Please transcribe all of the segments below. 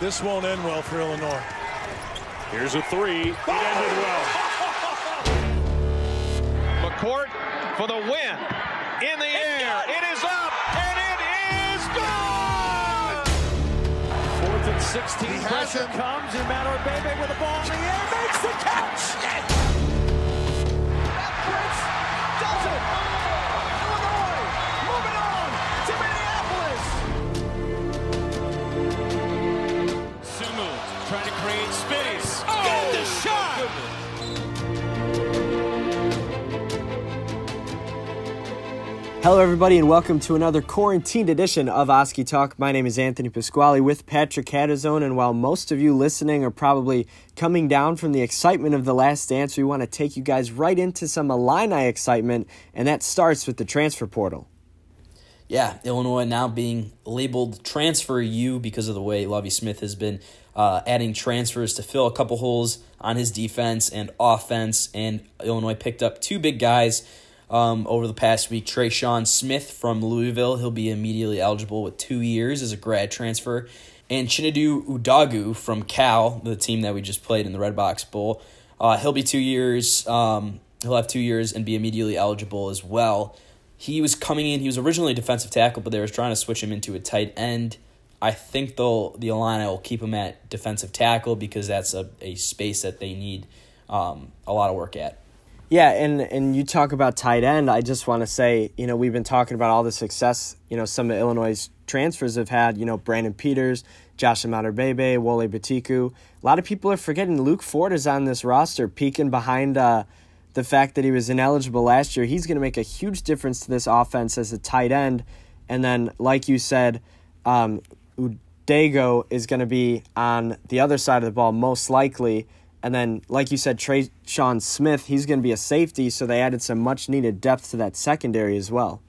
This won't end well for Illinois. Here's a three. It ended well. McCourt for the win. In the air. It is up. And it is gone. Fourth and 16. Pressure comes. And Matter Bebe with the ball in the air makes the catch. Yes. Hello, everybody, and welcome to another quarantined edition of Oskee Talk. My name is Anthony Pasquale with Patrick Catazone, and while most of you listening are probably coming down from the excitement of the last dance, we want to take you guys right into some Illini excitement, and that starts with the transfer portal. Yeah, Illinois now being labeled transfer U because of the way Lovie Smith has been uh, adding transfers to fill a couple holes on his defense and offense. And Illinois picked up two big guys um, over the past week. Trayshawn Smith from Louisville, he'll be immediately eligible with two years as a grad transfer. And Chinedu Udeogu from Cal, the team that we just played in the Redbox Bowl, uh, he'll be two years. Um, he'll have two years and be immediately eligible as well. He was coming in. He was originally a defensive tackle, but they were trying to switch him into a tight end. I think they'll the Illini will keep him at defensive tackle because that's a, a space that they need um, a lot of work at. Yeah, and, and you talk about tight end. I just want to say, you know, we've been talking about all the success, you know, some of Illinois' transfers have had, you know, Brandon Peters, Josh Bebe, Wole Betiku. A lot of people are forgetting Luke Ford is on this roster, peeking behind uh, the fact that he was ineligible last year. He's going to make a huge difference to this offense as a tight end. And then, like you said, um, Udeogu is going to be on the other side of the ball, most likely. And then, like you said, Trey Sean Smith, he's going to be a safety, so they added some much needed depth to that secondary as well.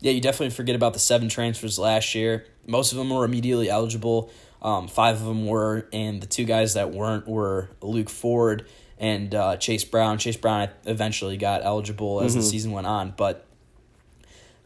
Yeah, you definitely forget about the seven transfers last year. Most of them were immediately eligible. Um, five of them were, and the two guys that weren't were Luke Ford and uh, Chase Brown. Chase Brown eventually got eligible as mm-hmm. the season went on, but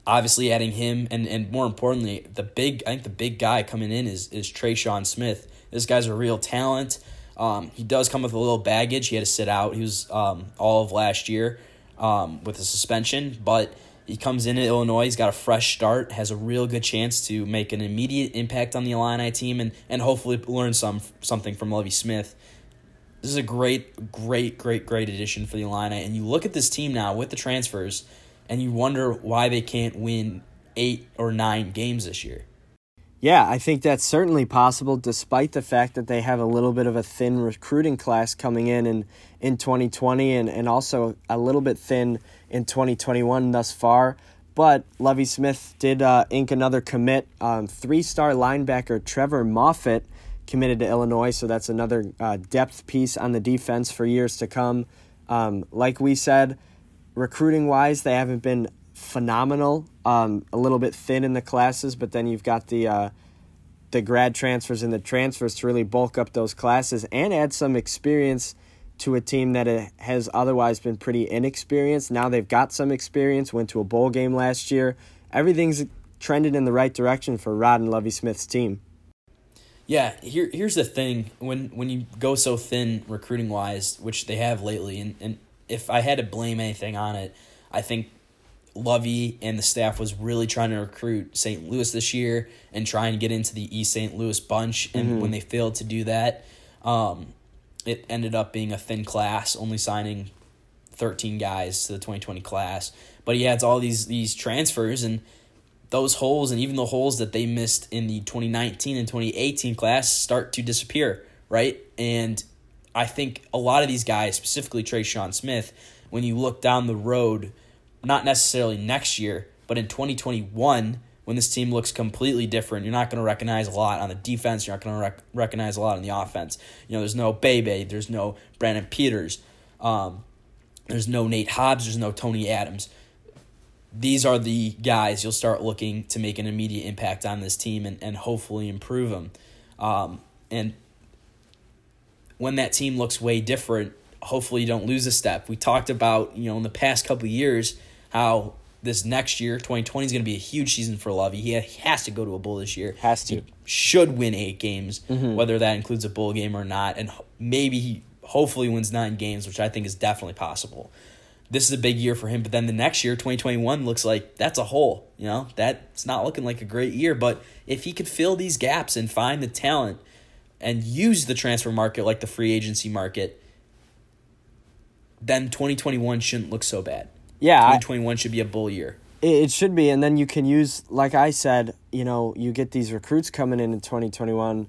obviously adding him and, and more importantly, the big I think the big guy coming in is is Trayshawn Smith. This guy's a real talent. Um, he does come with a little baggage. He had to sit out. He was um, all of last year um, with a suspension, but he comes in at Illinois. He's got a fresh start. Has a real good chance to make an immediate impact on the Illini team and and hopefully learn some something from Lovie Smith. This is a great, great, great, great addition for the Illini. And you look at this team now with the transfers, and you wonder why they can't win eight or nine games this year. Yeah, I think that's certainly possible, despite the fact that they have a little bit of a thin recruiting class coming in in, in 2020 and, and also a little bit thin in 2021 thus far. But Lovie Smith did uh, ink another commit. Um, Three star linebacker Trevor Moffett committed to Illinois, so that's another uh, depth piece on the defense for years to come. Um, like we said, recruiting wise, they haven't been phenomenal. Um, a little bit thin in the classes, but then you've got the uh, the grad transfers and the transfers to really bulk up those classes and add some experience to a team that uh, has otherwise been pretty inexperienced. Now they've got some experience. Went to a bowl game last year. Everything's trended in the right direction for Rod and Lovie Smith's team. Yeah, here here's the thing when when you go so thin recruiting wise, which they have lately, and, and if I had to blame anything on it, I think Lovie and the staff was really trying to recruit St. Louis this year and try and get into the East St. Louis bunch. And mm-hmm. when they failed to do that, um, it ended up being a thin class, only signing 13 guys to the 2020 class. But he adds all these these transfers and those holes and even the holes that they missed in the 2019 and 2018 class start to disappear, right? And I think a lot of these guys, specifically Trayshawn Smith, when you look down the road – not necessarily next year, but in 2021, when this team looks completely different, you're not going to recognize a lot on the defense. You're not going to rec- recognize a lot on the offense. You know, there's no Bebe, there's no Brandon Peters, um, there's no Nate Hobbs, there's no Tony Adams. These are the guys you'll start looking to make an immediate impact on this team and, and hopefully improve them. Um, and when that team looks way different, hopefully you don't lose a step. We talked about, you know, in the past couple years, how this next year, 2020 is going to be a huge season for Lovie. He has to go to a bowl this year. Has to. He should win eight games, Mm-hmm. whether that includes a bowl game or not, and maybe he hopefully wins nine games, which I think is definitely possible. This is a big year for him, but then the next year, 2021, looks like that's a hole. You know, that's not looking like a great year. But if he could fill these gaps and find the talent and use the transfer market like the free agency market, then 2021 shouldn't look so bad. Yeah, I- 2021 should be a bull year. It, it should be, and then you can use, like I said, you know, you get these recruits coming in in 2021,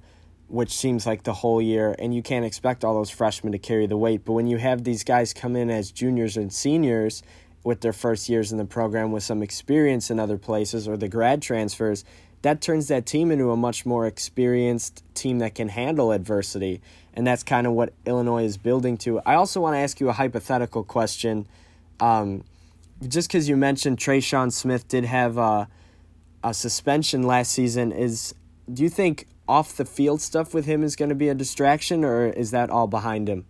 which seems like the whole year, and you can't expect all those freshmen to carry the weight. But when you have these guys come in as juniors and seniors with their first years in the program with some experience in other places or the grad transfers, that turns that team into a much more experienced team that can handle adversity. And that's kind of what Illinois is building to. I also want to ask you a hypothetical question. Um, just because you mentioned Trayshawn Smith did have a, a suspension last season, is do you think off the field stuff with him is going to be a distraction, or is that all behind him?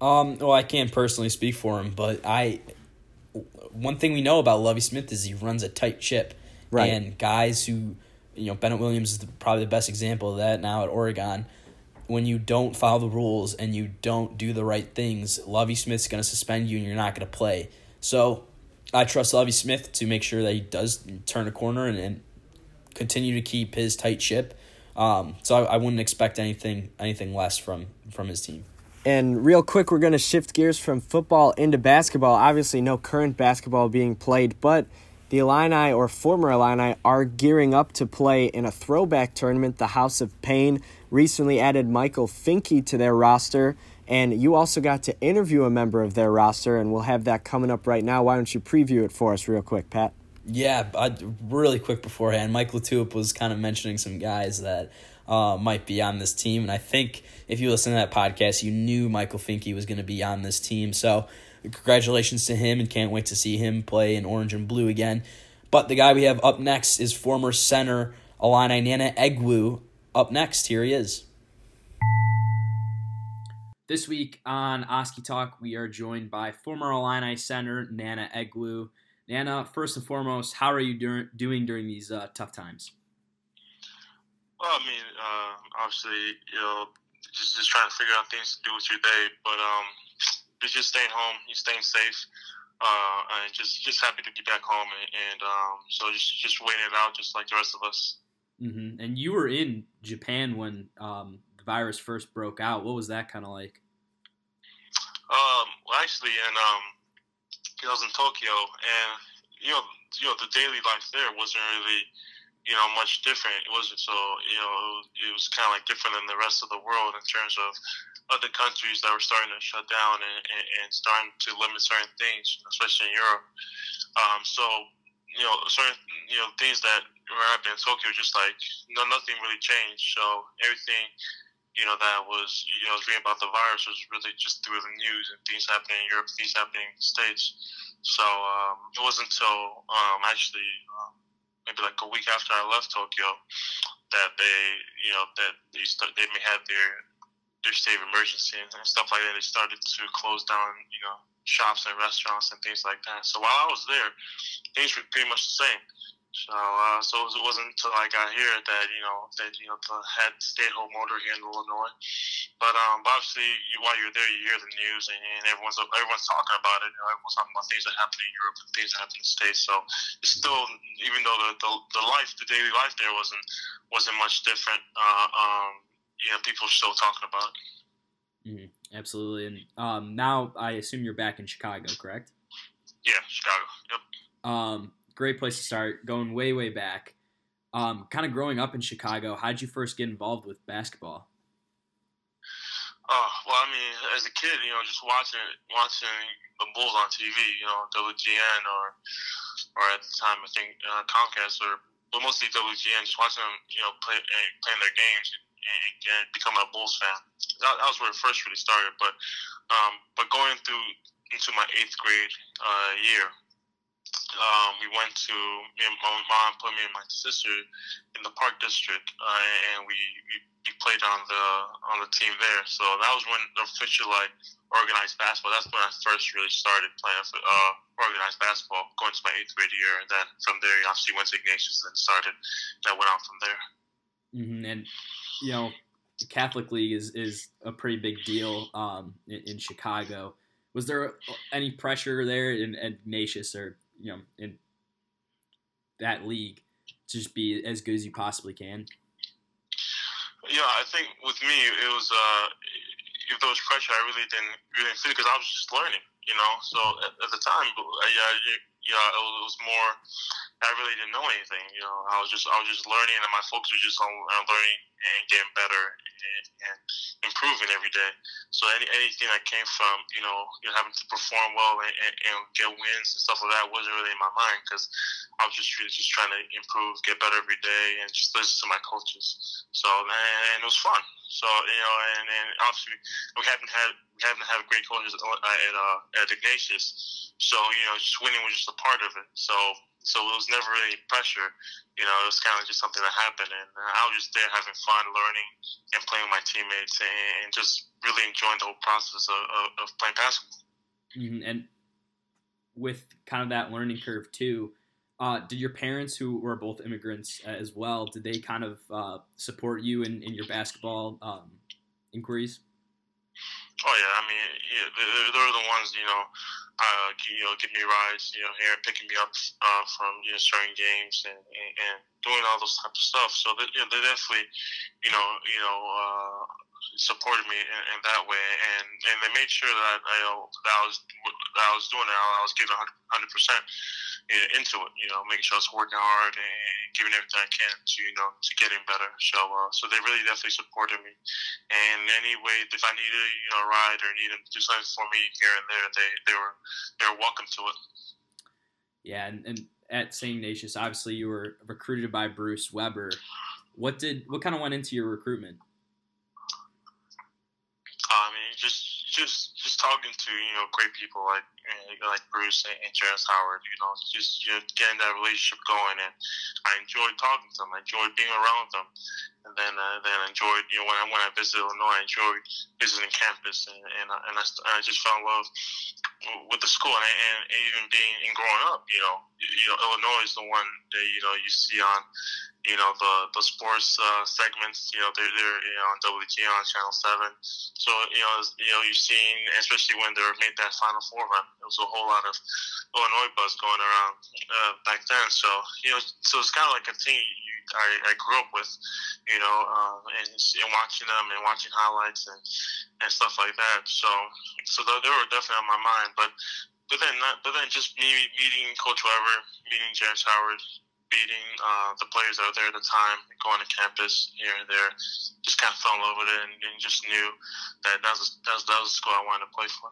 Um, well, I can't personally speak for him, but I one thing we know about Lovie Smith is he runs a tight ship, Right. And guys who, you know, Bennett Williams is the, probably the best example of that now at Oregon. When you don't follow the rules and you don't do the right things, Lovie Smith's going to suspend you and you're not going to play. So, I trust Lovie Smith to make sure that he does turn a corner and, and continue to keep his tight ship. Um, so I, I wouldn't expect anything anything less from from his team. And real quick, we're going to shift gears from football into basketball. Obviously, no current basketball being played, but the Illini or former Illini are gearing up to play in a throwback tournament. The House of 'Paign recently added Michael Finke to their roster, and you also got to interview a member of their roster, and we'll have that coming up right now. Why don't you preview it for us, real quick, Pat? Yeah, I, really quick beforehand, Mike LaTulip was kind of mentioning some guys that uh, might be on this team, and I think if you listen to that podcast, you knew Michael Finke was going to be on this team. So, congratulations to him, and can't wait to see him play in orange and blue again. But the guy we have up next is former center Illini Nnanna Egwu. Up next, here he is. This week on Oskee Talk, we are joined by former Illini center Nnanna Egwu. Nnanna, first and foremost, how are you dur- doing during these uh, tough times? Well, I mean, uh, obviously, you know, just just trying to figure out things to do with your day, but um, you're just staying home, you're staying safe, uh, and just just happy to be back home, and, and um, so just just waiting it out, just like the rest of us. Mm-hmm. And you were in Japan when um, the virus first broke out. What was that kind of like? Um, well, actually, and um, I was in Tokyo, and you know, you know, the daily life there wasn't really, you know, much different. It wasn't so, you know, it was kind of like different than the rest of the world in terms of other countries that were starting to shut down and, and, and starting to limit certain things, especially in Europe. Um, so, you know, certain, you know, things that were happening in Tokyo, just like, no, nothing really changed. So everything, you know, that was, you know, was reading about the virus was really just through the news and things happening in Europe, things happening in the States. So um, it wasn't until um, actually um, maybe like a week after I left Tokyo that they, you know, that they start, they may have their their state of emergency and stuff like that. They started to close down, you know, shops and restaurants and things like that. So while I was there, things were pretty much the same. So, uh, so it wasn't until I got here that you know that you know the had stay-at-home order here in Illinois. But um, but obviously, you, while you're there, you hear the news and, and everyone's everyone's talking about it. You know, everyone's talking about things that happen in Europe and things that happen in the States. So it's still, even though the, the, the life, the daily life there wasn't wasn't much different. Uh, um, you know, people are still talking about it. Mm-hmm. Absolutely. And um, now I assume you're back in Chicago, correct? Yeah, Chicago. Yep. Um, great place to start. Going way, way back. Um, kind of growing up in Chicago, how did you first get involved with basketball? Oh well, I mean, as a kid, you know, just watching watching the Bulls on TV, you know, WGN or or at the time I think uh, Comcast or but mostly WGN, just watching them, you know, play uh, playing their games and, and becoming a Bulls fan. That, that was where it first really started. But um, but going through into my eighth grade uh, year, um, we went to me and my mom put me and my sister in the Park District, uh, and we, we we played on the on the team there. So that was when the official like organized basketball. That's when I first really started playing uh, organized basketball going to my eighth grade year, and then from there, you obviously went to Ignatius and started. That went on from there. Mm-hmm. And you know, the Catholic League is is a pretty big deal um, in, in, Chicago. Was there any pressure there in, in Ignatius or you know in that league just be as good as you possibly can? Yeah, I think with me it was uh, if there was pressure, I really didn't really feel because I was just learning, you know. So at, at the time, yeah, yeah, it was more. I really didn't know anything, you know. I was just I was just learning, and my focus was just on, on learning and getting better and, and improving every day. So any anything that came from you know you know having to perform well and, and, and get wins and stuff like that wasn't really in my mind because I was just really just trying to improve, get better every day, and just listen to my coaches. So and it was fun. So you know, and, and obviously we haven't had we haven't had great coaches at uh, at Ignatius. So you know, just winning was just a part of it. So so it was never any pressure. You know, it was kind of just something that happened, and I was just there having fun, learning, and playing with my teammates, and just really enjoying the whole process of, of, of playing basketball. Mm-hmm. And with kind of that learning curve too, uh, did your parents, who were both immigrants uh, as well, did they kind of uh, support you in, in your basketball um, inquiries? Oh yeah, I mean, yeah, they're, they're the ones you know uh, you know, give me rides, you know, here picking me up uh, from you know certain games and, and, and doing all those type of stuff. So they, you know, they definitely, you know, you know, uh, supported me in, in that way, and and they made sure that you know that I was that I was doing it. I was giving hundred percent into it. You know, making sure I was working hard and giving everything I can to you know to getting better. So uh, so they really definitely supported me. And any way if I needed you know a ride or needed to do something for me here and there, they they were they were welcome to it. Yeah, and, and at St. Ignatius, obviously you were recruited by Bruce Weber. What did what kind of went into your recruitment? I mean, just just just talking to you know great people like like Bruce and, and Jerrance Howard, you know, just you know, getting that relationship going, and I enjoyed talking to them. I enjoyed being around them, and then uh, then enjoyed you know when I when I visited Illinois, I enjoyed visiting campus, and and I, and I, and I just fell in love with the school, and, and, and even being and growing up, you know, you know Illinois is the one that you know you see on you know the the sports uh, segments. You know they're they're you know on WG on Channel Seven. So you know you know you've seen, especially when they made that Final Four run, there was a whole lot of Illinois buzz going around uh, back then. So you know so it's kind of like a thing you, I, I grew up with, you know, uh, and, and watching them and watching highlights and and stuff like that. So so they, they were definitely on my mind, but. But then, not, but then, just me meeting Coach Weber, meeting James Howard, beating uh, the players that were there at the time, going to campus here and there. Just kind of fell in love with it and, and just knew that that was, that was, that was the school I wanted to play for.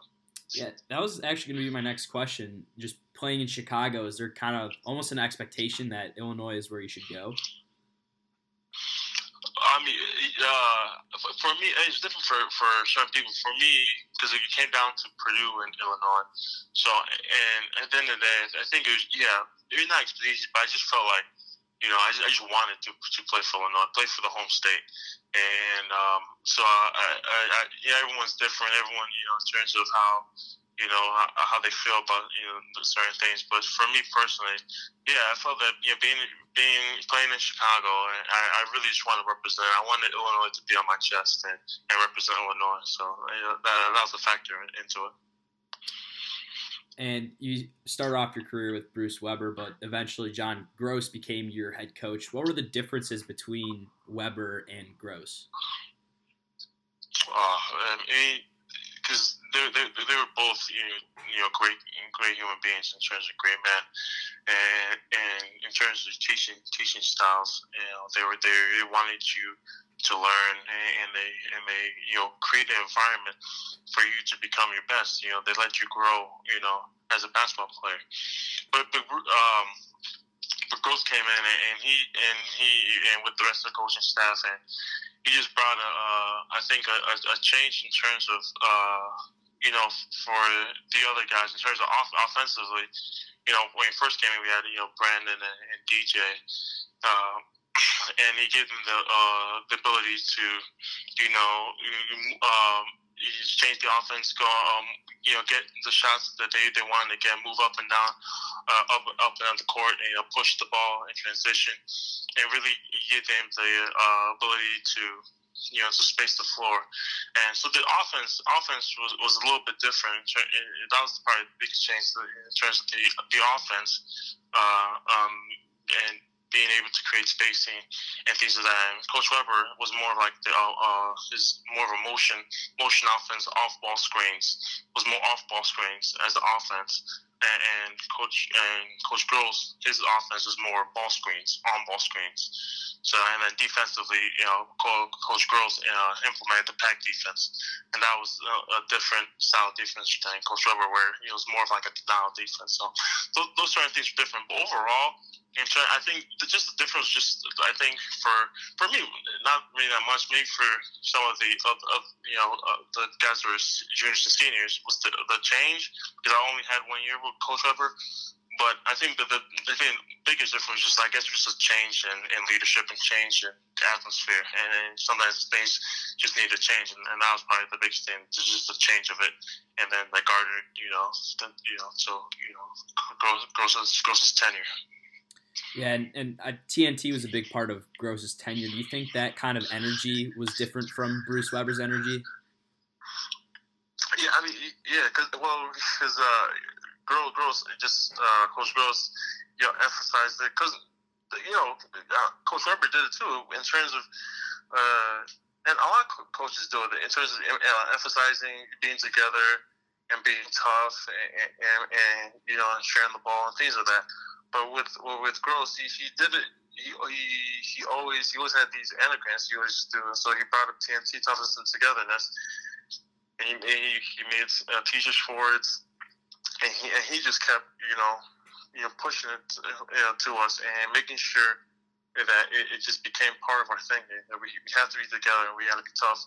Yeah, that was actually going to be my next question. Just playing in Chicago, is there kind of almost an expectation that Illinois is where you should go? I mean, uh, for me, it's different for, for certain people. For me, because it came down to Purdue and Illinois. So, and at the end of the day, I think it was, yeah, maybe not easy, but I just felt like, you know, I just, I just wanted to, to play for Illinois, play for the home state. And um, so, I, I, I, yeah, everyone's different. Everyone, you know, in terms of how, you know how, how, they feel about you know certain things. But for me personally, yeah, I felt that you know being being playing in Chicago, I, I really just wanted to represent. I wanted Illinois to be on my chest and, and represent Illinois. So you know, that, that was a factor into it. And you started off your career with Bruce Weber, but eventually John Groce became your head coach. What were the differences between Weber and Groce? Uh, I mean, because they they they were both you know, you know great great human beings in terms of great men, and and in terms of teaching teaching styles, you know they were there. They wanted you to learn, and they and they you know create an environment for you to become your best. You know they let you grow. You know as a basketball player, but but um. But Groce came in and, he and he and with the rest of the coaching staff and he just brought a, uh, I think a, a, a change in terms of uh, you know, for the other guys in terms of off- offensively, you know, when he first came in, we had you know Brandon and, and DJ. Uh, and he gave them the uh, the ability to, you know, um, change the offense, go, um, you know, get the shots that they, they wanted to get, move up and down, uh, up up and down the court, and you know, push the ball in transition, and really give them the uh, ability to you know, to space the floor. And so the offense offense was, was a little bit different. That was probably the biggest change in terms of the, the offense. Uh, um, and being able to create spacing and things of that. And Coach Weber was more like the uh, uh, his more of a motion motion offense, off ball screens was more off ball screens as the offense. And, and Coach and Coach Groce, his offense was more ball screens, on ball screens. So and then defensively, you know, Coach Groce uh, implemented the pack defense, and that was a, a different style of defense than Coach Weber, where it was more of like a denial defense. So those, those certain things were different, but overall, I think the, just the difference, just I think for for me, not really that much. Maybe for some of the of, of you know uh, the guys who are juniors and seniors was the, the change because I only had one year with Coach Weber. But I think the, the biggest difference is, I guess, just a change in, in leadership and change in atmosphere. And sometimes things just need to change, and, and that was probably the biggest thing, just the change of it. And then like Gardner, you know, you know, so you know, Groce, grows Groce's tenure. Yeah, and, and uh, TNT was a big part of Groce's tenure. Do you think that kind of energy was different from Bruce Weber's energy? Yeah, I mean, yeah, because well, because uh, Groce, Groce, just uh, Coach Groce, you know, emphasized it because you know uh, Coach Weber did it too in terms of, uh, and a lot of coaches do it in terms of uh, emphasizing being together and being tough and, and, and, you know sharing the ball and things like that. But with with Groce, he, he did it. He, he he always he always had these anagrams he always do, so he brought up TNT toughness and togetherness. And he, he, he made uh, t-shirts for it and he, and he just kept, you know, you know, pushing it to, you know, to us and making sure that it, it, just became part of our thinking that we, we have to be together and we have to be tough,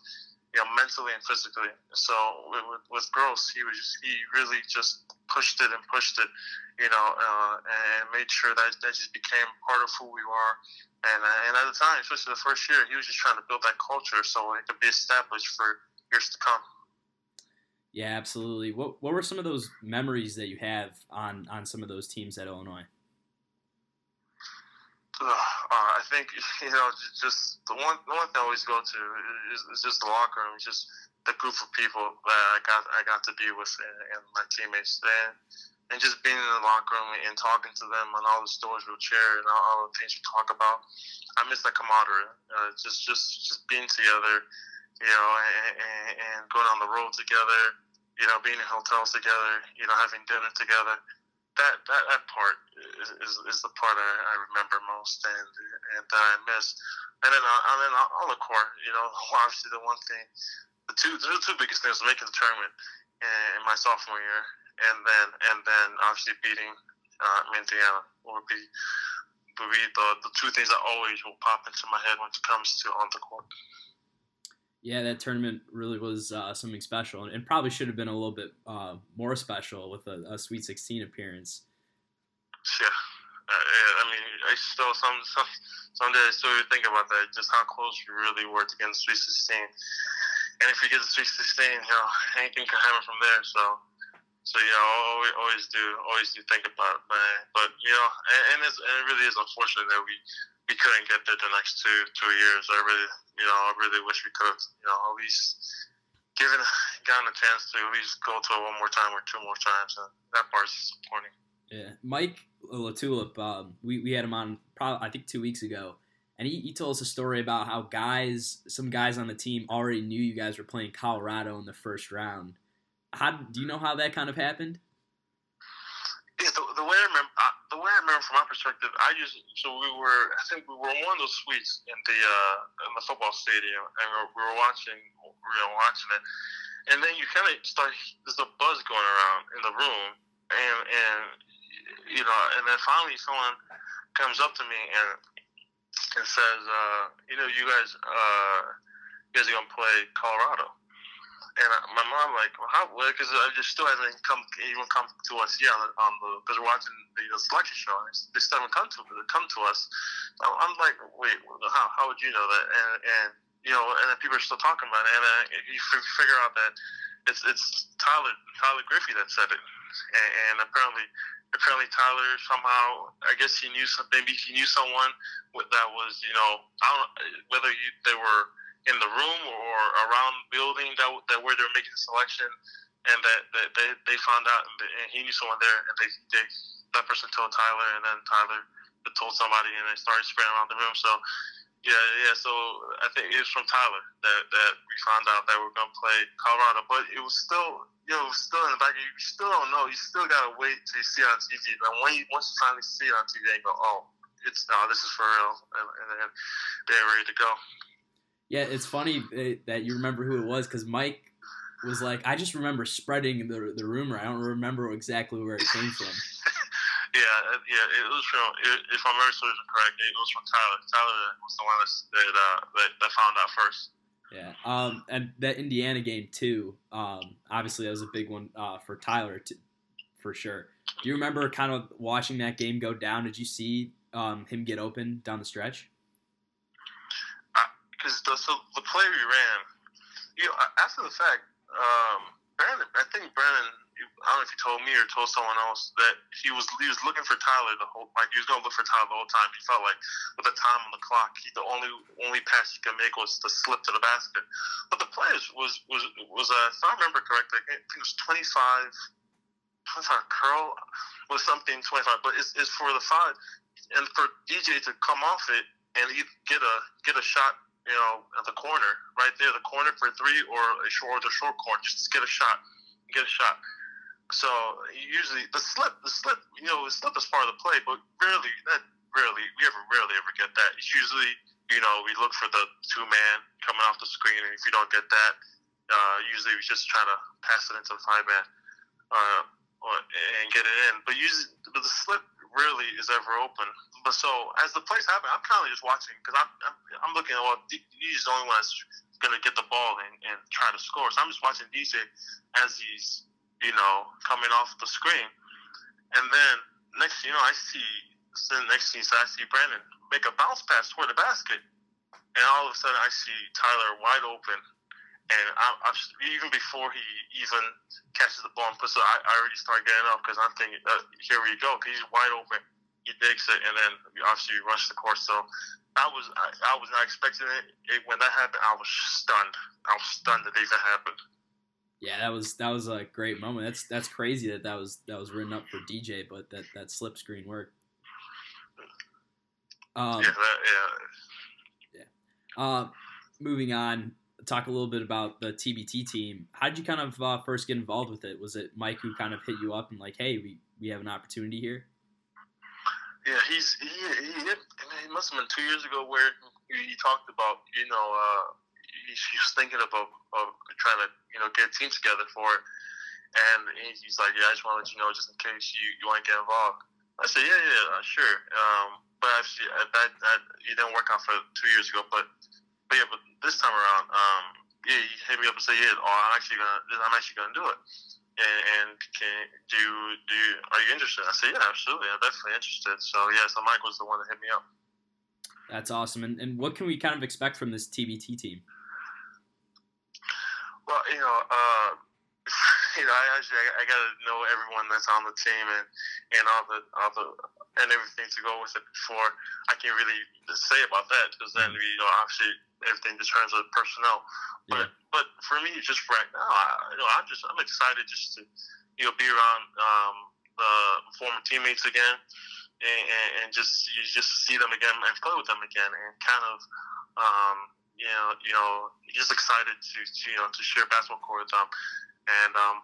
you know, mentally and physically. So with, with, Groce, he was just, he really just pushed it and pushed it, you know, uh, and made sure that that just became part of who we are. And uh, and at the time, especially the first year, he was just trying to build that culture so it could be established for years to come. Yeah, absolutely. What what were some of those memories that you have on on some of those teams at Illinois? Uh, I think you know just the one the one thing I always go to is, is just the locker room, just the group of people that I got I got to be with and, and my teammates then. And just being in the locker room and talking to them on all the stories we'll share and all, all the things we talk about, I miss that camaraderie. Uh, just, just, just being together, you know, and, and, and going on the road together, you know, being in hotels together, you know, having dinner together. That that, that part is, is, is the part I, I remember most and and that I miss. And then uh, and then on the court, you know, obviously the one thing, the two the two biggest things making the tournament in my sophomore year, and then and then obviously beating uh, Indiana would be would be the the two things that always will pop into my head when it comes to on the court. Yeah, that tournament really was uh, something special, and, probably should have been a little bit uh, more special with a, a, Sweet 16 appearance. Yeah, uh, I mean, I still some some someday I still think about that, just how close we really were to getting Sweet 16. And if we get the Sweet 16, you know, anything can happen from there. So, so yeah, always, always do, always do think about it, man. But you know, and, and, and it really is unfortunate that we we couldn't get there the next two two years. I really, you know, I really wish we could have, you know, at least given gotten a chance to at least go to it one more time or two more times. And that part's disappointing. Yeah, Mike LaTulip, um, we we had him on probably I think two weeks ago, and he, he told us a story about how guys, some guys on the team already knew you guys were playing Colorado in the first round. How do you know how that kind of happened? Yeah, the, the way I remember, the way I remember from my perspective, I just so we were I think we were in one of those suites in the uh, in the football stadium, and we were, we were watching we were watching it, and then you kind of start there's a buzz going around in the room, and and you know, and then finally someone comes up to me and and says, uh, you know, you guys uh, you guys are gonna play Colorado, and my mom like, well, how? Because it just still hasn't come even come to us yet on, the because we're watching the, selection show. And they still haven't come to come to us. So I'm like, wait, how how would you know that? And and you know, and then people are still talking about it, and uh, you figure out that it's it's Tyler Tyler Griffey that said it, and, and apparently apparently Tyler somehow I guess he knew something. Maybe he knew someone that was you know I don't whether you, they were in the room or around the building that, that where they're making the selection, and that, that they, they found out and, and he knew someone there, and they, they that person told Tyler, and then Tyler told somebody, and they started spreading around the room. So yeah, yeah. So I think it was from Tyler that that we found out that we are gonna play Colorado, but it was still you know still in the back. You still don't know. You still gotta wait till you see it on TV. And when you once you finally see it on TV, you go, oh, it's no, this is for real, and, and then they're ready to go. Yeah, it's funny eh, that you remember who it was because Mike was like, I just remember spreading the the rumor. I don't remember exactly where it came from. yeah, yeah, it was from. If I'm memory serves correct, it was from Tyler. Tyler was the one that uh, that, that found out first. Yeah, um, and that Indiana game too. Um, obviously, that was a big one uh, for Tyler, to, for sure. Do you remember kind of watching that game go down? Did you see um, him get open down the stretch? Because the so the play we ran, you know, after the fact, um, Brandon, I think Brandon, I don't know if he told me or told someone else that he was he was looking for Tyler the whole like he was gonna look for Tyler the whole time. He felt like with the time on the clock, he the only only pass he could make was to slip to the basket. But the play was was was uh, if I remember correctly, I think it was 25, 25 curl was something 25, but it's, it's for the five and for DJ to come off it and he get a get a shot you know, at the corner, right there, the corner for three or a short, the short corner, just get a shot, get a shot. So usually the slip, the slip, you know, the slip is part of the play, but rarely, that rarely, we ever rarely ever get that. It's usually, you know, we look for the two man coming off the screen, and if you don't get that, uh, usually we just try to pass it into the five man, uh, or, and get it in. But usually, but the slip rarely is ever open. But so as the plays happen, I'm kind of just watching because I'm, I'm, I'm looking at well, DJ's the only one that's gonna get the ball and, and try to score. So I'm just watching DJ as he's you know coming off the screen, and then next you know I see so next thing so I see Brandon make a bounce pass toward the basket, and all of a sudden I see Tyler wide open and I, I, even before he even catches the ball and puts it, I, I already start getting up because I'm thinking, uh, here we go. because He's wide open. He digs it, and then obviously you rush the court. So I was I, I was not expecting it. it. When that happened, I was stunned. I was stunned that even happened. Yeah, that was that was a great moment. That's that's crazy that that was that was written up for DJ, but that that slip screen worked. Um, yeah, that, yeah. Yeah. Uh, moving on, talk a little bit about the TBT team. How did you kind of uh, first get involved with it? Was it Mike who kind of hit you up and like, hey, we, we have an opportunity here? Yeah, he's he, he, hit, he must have been two years ago where he talked about you know uh, he, he was thinking about of trying to you know get a team together for it, and he's like, yeah, I just want to let you know just in case you, you want to get involved. I said, yeah, yeah, sure. Um, but actually, that that it didn't work out for two years ago, but but yeah, but this time around, um, yeah, he hit me up and said, yeah, oh, I'm actually gonna, I'm actually gonna do it. And, and can do do you, are you interested? I said, yeah, absolutely, I'm definitely interested. So yeah, so Mike was the one that hit me up. That's awesome. And, and what can we kind of expect from this TBT team? Well, you know, uh, you know, I actually I, I got to know everyone that's on the team and and all the all the and everything to go with it before I can really say about that because then we you know obviously everything in terms of personnel. But yeah. but for me, just right now, I, you know, I'm just I'm excited just to you know be around um, the former teammates again. And, and, and just you just see them again and play with them again and kind of um, you know you know just excited to, to you know to share basketball court with them and um,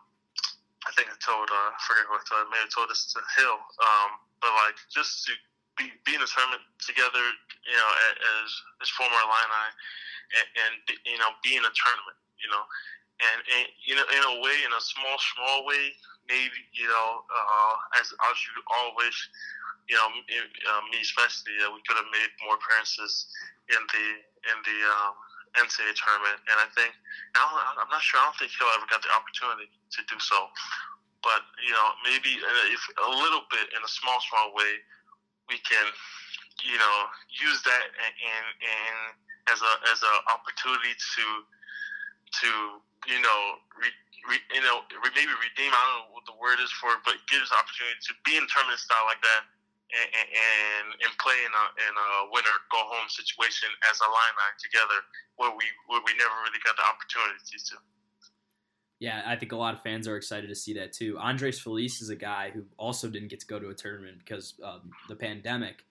I think I told uh, I forget what I told, maybe I told this to Hill, um, but like just to be, be in a tournament together, you know, as as former Illini, and, and you know, be in a tournament, you know, and, and you know, in a way, in a small, small way, maybe you know, uh, as as you wish, you know, me especially, uh, we could have made more appearances in the in the um, NCAA tournament, and I think I am not sure. I don't think he'll ever get the opportunity to do so. But you know, maybe if a little bit in a small, small way, we can, you know, use that and and as a as an opportunity to to you know re, re, you know re, maybe redeem. I don't know what the word is for, it, but give us opportunity to be in tournament style like that and and, and play in a in a winner go home situation as a line together where we where we never really got the opportunities to. Yeah, I think a lot of fans are excited to see that too. Andres Feliz is a guy who also didn't get to go to a tournament because of the pandemic.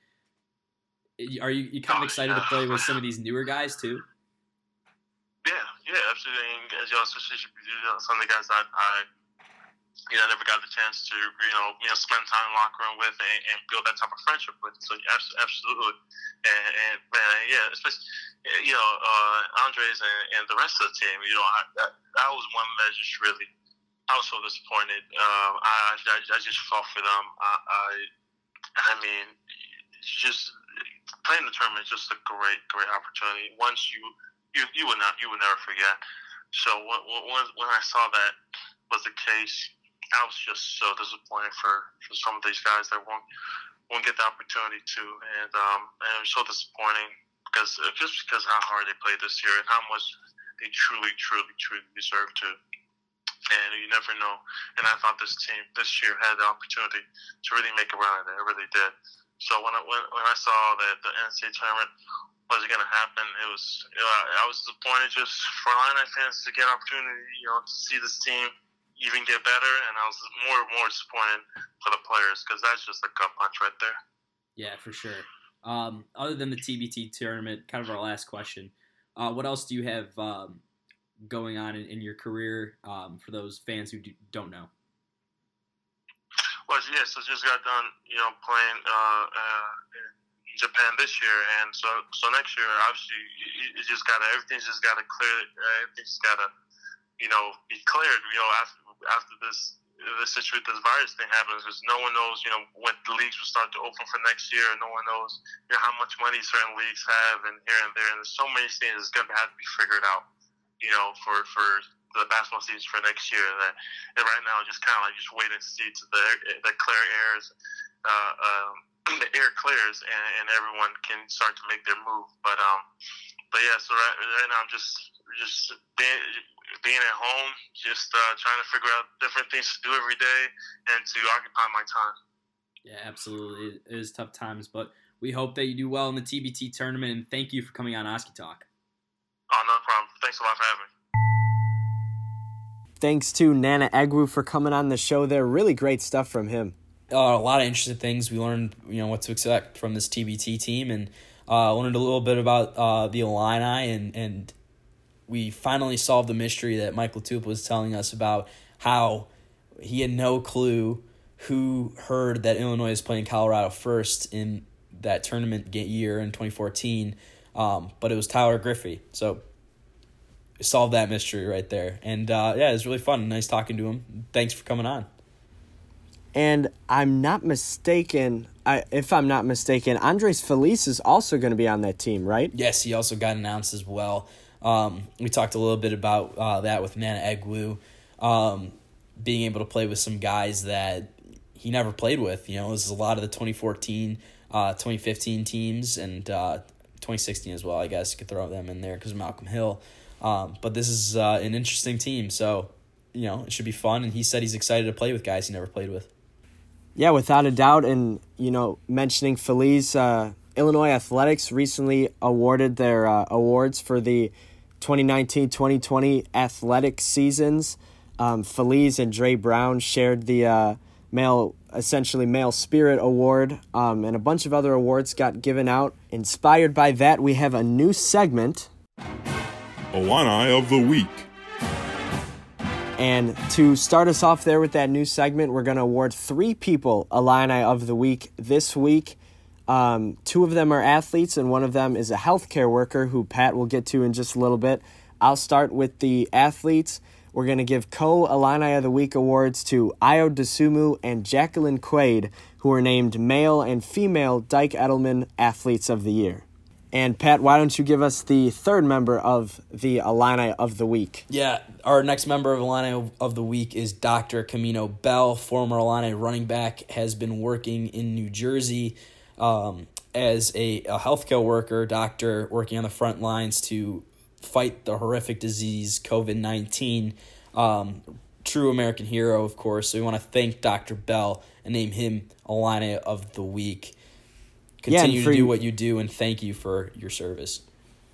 Are you, you kind of oh, excited to play with some of these newer guys too? Yeah, yeah, absolutely. And as you also some of the guys that I you know, never got the chance to, you know, you know, spend time in the locker room with and, and build that type of friendship with. So absolutely, and, and man, yeah, especially, you know, uh, Andres and, and the rest of the team. You know, I, that was one that just really, I was so disappointed. Um, I, I, I just fought for them. I, I, I mean, just playing the tournament is just a great, great opportunity. Once you, you, you would not, you would never forget. So when, when, when I saw that was the case, I was just so disappointed for, for some of these guys that won't won't get the opportunity to, and um, and it was so disappointing because uh, just because how hard they played this year and how much they truly, truly, truly deserve to. And you never know. And I thought this team this year had the opportunity to really make a run it. It really did. So when I when, when I saw that the NCAA tournament wasn't going to happen, it was you know, I, I was disappointed just for Illini fans to get opportunity, you know, to see this team even get better, and I was more and more disappointed for the players because that's just a gut punch right there. Yeah, for sure. Um, other than the TBT tournament, kind of our last question. Uh, what else do you have um, going on in, in your career um, for those fans who do, not know? Well, yes, I just got done, you know, playing uh, uh, in Japan this year, and so so next year, obviously, you, you just got everything's just got to clear. Uh, everything's got to, you know, be cleared. You know, after after this this situation, this virus thing happens, because no one knows, you know, when the leagues will start to open for next year. No one knows, you know, how much money certain leagues have, and here and there. And there's so many things that's going to have to be figured out, you know, for for the basketball season for next year. That, that right now, just kind of like just wait and see to the the clear airs, uh, um, the air clears, and, and everyone can start to make their move. But um, but yeah, so right, right now I'm just just being, being at home, just uh, trying to figure out different things to do every day and to occupy my time. Yeah, absolutely. It is tough times, but we hope that you do well in the TBT tournament. And thank you for coming on Oskee Talk. Oh, no problem. Thanks a lot for having me. Thanks to Nnanna Egwu for coming on the show there. Really great stuff from him. Uh, a lot of interesting things. We learned, you know, what to expect from this TBT team and uh, learned a little bit about uh, the Illini and, and we finally solved the mystery that Michael Tup was telling us about how he had no clue who heard that Illinois is playing Colorado first in that tournament year in 2014, um, but it was Tyler Griffey. So solved that mystery right there. And uh, yeah, it was really fun. Nice talking to him. Thanks for coming on. And I'm not mistaken, I, if I'm not mistaken, Andres Feliz is also going to be on that team, right? Yes, he also got announced as well. Um, we talked a little bit about uh, that with Nnanna Egwu, um, being able to play with some guys that he never played with. You know, this is a lot of the 2014, uh, 2015 teams and uh, 2016 as well. I guess you could throw them in there because Malcolm Hill. Um, but this is uh, an interesting team, so you know it should be fun. And he said he's excited to play with guys he never played with. Yeah, without a doubt. And you know, mentioning Feliz, uh, Illinois Athletics recently awarded their uh, awards for the 2019 2020 athletic seasons. Um, Feliz and Dre Brown shared the uh, male, essentially male spirit award, um, and a bunch of other awards got given out. Inspired by that, we have a new segment. Illini of the Week. And to start us off there with that new segment, we're going to award three people Illini of the Week this week. Um, two of them are athletes, and one of them is a healthcare worker who Pat will get to in just a little bit. I'll start with the athletes. We're going to give Co Illini of the Week awards to Ayo Dosunmu and Jacqueline Quade, who are named male and female Dike Eddleman Athletes of the Year. And Pat, why don't you give us the third member of the Illini of the week? Yeah, our next member of Illini of the week is Dr. Kameno Bell, former Illini running back, has been working in New Jersey um, as a, a healthcare worker, doctor, working on the front lines to fight the horrific disease COVID 19. Um, true American hero, of course. So we want to thank Dr. Bell and name him Illini of the week. Continue for to do what you do, and thank you for your service.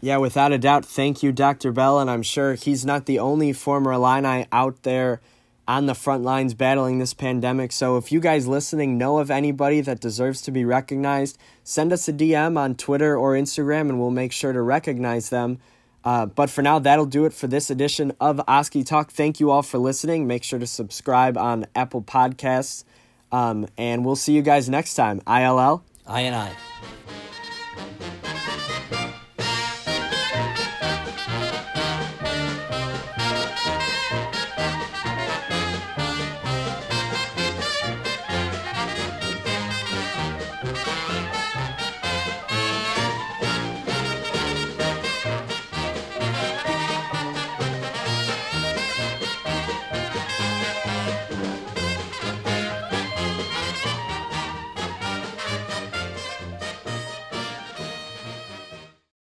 Yeah, without a doubt, thank you, Dr. Bell, and I'm sure he's not the only former Illini out there on the front lines battling this pandemic. So if you guys listening know of anybody that deserves to be recognized, send us a DM on Twitter or Instagram, and we'll make sure to recognize them. Uh, but for now, that'll do it for this edition of Oskee Talk. Thank you all for listening. Make sure to subscribe on Apple Podcasts, um, and we'll see you guys next time. ILL. I and I.